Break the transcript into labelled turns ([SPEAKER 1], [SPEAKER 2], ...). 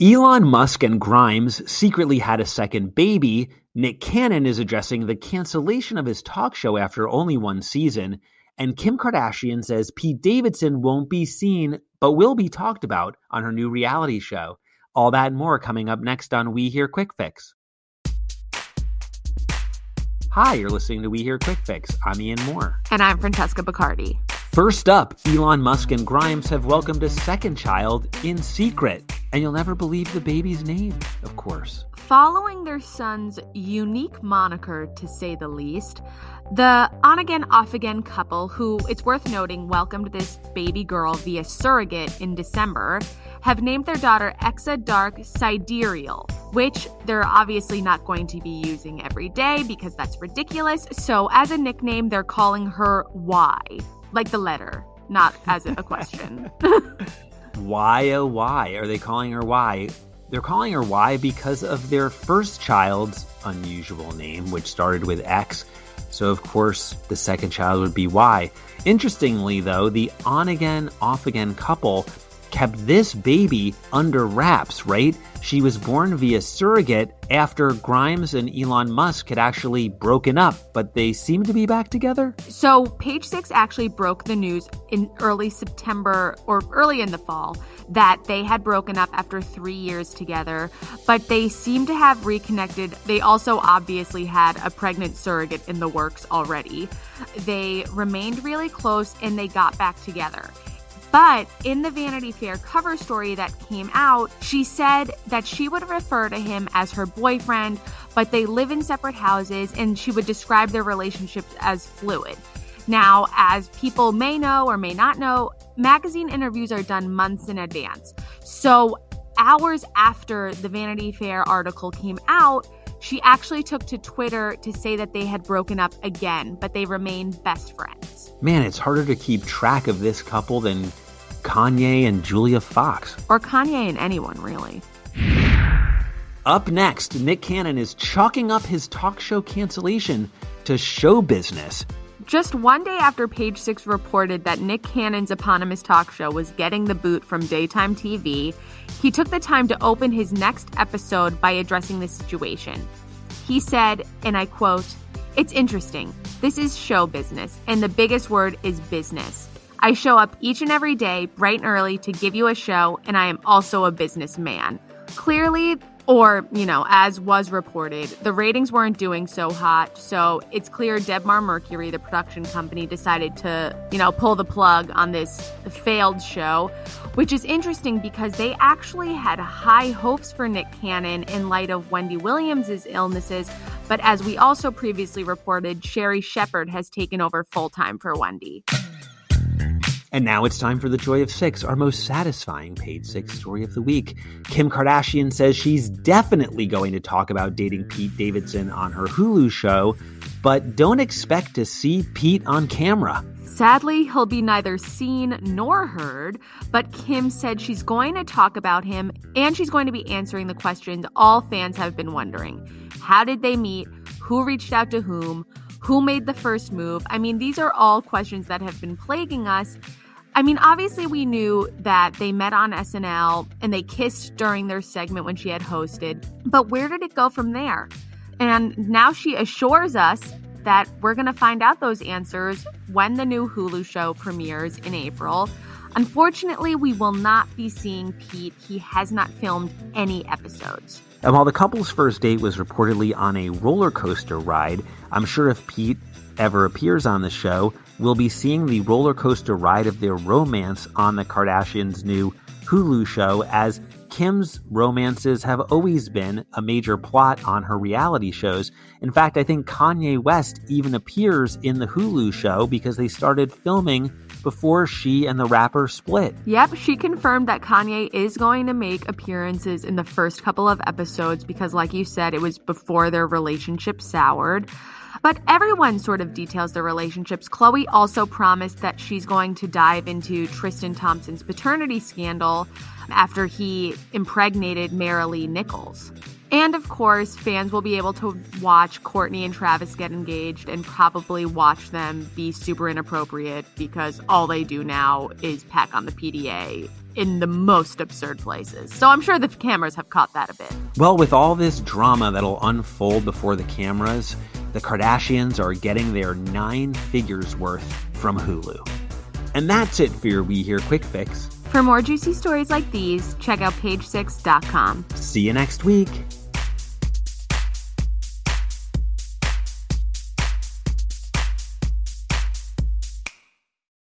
[SPEAKER 1] Elon Musk and Grimes secretly had a second baby. Nick Cannon is addressing the cancellation of his talk show after only one season. And Kim Kardashian says Pete Davidson won't be seen, but will be talked about on her new reality show. All that and more coming up next on We Hear Quick Fix. Hi, you're listening to We Hear Quick Fix. I'm Ian Mohr.
[SPEAKER 2] And I'm Francesca Bacardi.
[SPEAKER 1] First up, Elon Musk and Grimes have welcomed a second child in secret. And you'll never believe the baby's name, of course.
[SPEAKER 2] Following their son's unique moniker, to say the least, the on again, off again couple, who it's worth noting welcomed this baby girl via surrogate in December, have named their daughter Exa Dark Sidereal, which they're obviously not going to be using every day because that's ridiculous. So, as a nickname, they're calling her Y, like the letter, not as a question.
[SPEAKER 1] Why, oh, why are they calling her Y? They're calling her Y because of their first child's unusual name, which started with X. So, of course, the second child would be Y. Interestingly, though, the on again, off again couple kept this baby under wraps, right? She was born via surrogate after Grimes and Elon Musk had actually broken up, but they seem to be back together.
[SPEAKER 2] So, Page Six actually broke the news in early September or early in the fall that they had broken up after three years together, but they seem to have reconnected. They also obviously had a pregnant surrogate in the works already. They remained really close and they got back together. But in the Vanity Fair cover story that came out, she said that she would refer to him as her boyfriend, but they live in separate houses and she would describe their relationship as fluid. Now, as people may know or may not know, magazine interviews are done months in advance. So, hours after the Vanity Fair article came out, she actually took to Twitter to say that they had broken up again, but they remain best friends.
[SPEAKER 1] Man, it's harder to keep track of this couple than Kanye and Julia Fox.
[SPEAKER 2] Or Kanye and anyone, really.
[SPEAKER 1] Up next, Nick Cannon is chalking up his talk show cancellation to show business.
[SPEAKER 2] Just one day after Page Six reported that Nick Cannon's eponymous talk show was getting the boot from daytime TV, he took the time to open his next episode by addressing the situation. He said, and I quote, It's interesting. This is show business, and the biggest word is business. I show up each and every day, bright and early, to give you a show, and I am also a businessman. Clearly, or, you know, as was reported, the ratings weren't doing so hot, so it's clear Debmar Mercury, the production company, decided to, you know, pull the plug on this failed show, which is interesting because they actually had high hopes for Nick Cannon in light of Wendy Williams' illnesses, but as we also previously reported, Sherri Shepherd has taken over full time for Wendy.
[SPEAKER 1] And now it's time for the Joy of Six, our most satisfying Page Six story of the week. Kim Kardashian says she's definitely going to talk about dating Pete Davidson on her Hulu show, but don't expect to see Pete on camera.
[SPEAKER 2] Sadly, he'll be neither seen nor heard, but Kim said she's going to talk about him and she's going to be answering the questions all fans have been wondering. How did they meet? Who reached out to whom? Who made the first move? I mean, these are all questions that have been plaguing us. I mean, obviously, we knew that they met on SNL and they kissed during their segment when she had hosted, but where did it go from there? And now she assures us that we're going to find out those answers when the new Hulu show premieres in April. Unfortunately, we will not be seeing Pete. He has not filmed any episodes.
[SPEAKER 1] And while the couple's first date was reportedly on a roller coaster ride, I'm sure if Pete ever appears on the show, we'll be seeing the roller coaster ride of their romance on the Kardashians' new Hulu show, as Kim's romances have always been a major plot on her reality shows. In fact, I think Kanye West even appears in the Hulu show because they started filming before she and the rapper split.
[SPEAKER 2] Yep, she confirmed that Kanye is going to make appearances in the first couple of episodes because, like you said, it was before their relationship soured. But everyone sort of details their relationships. Khloé also promised that she's going to dive into Tristan Thompson's paternity scandal after he impregnated Maralee Nichols. And of course, fans will be able to watch Kourtney and Travis get engaged and probably watch them be super inappropriate because all they do now is peck on the PDA in the most absurd places. So I'm sure the cameras have caught that a bit.
[SPEAKER 1] Well, with all this drama that'll unfold before the cameras, the Kardashians are getting their nine figures worth from Hulu. And that's it for your We Hear Quick Fix.
[SPEAKER 2] For more juicy stories like these, check out page6.com.
[SPEAKER 1] See you next week.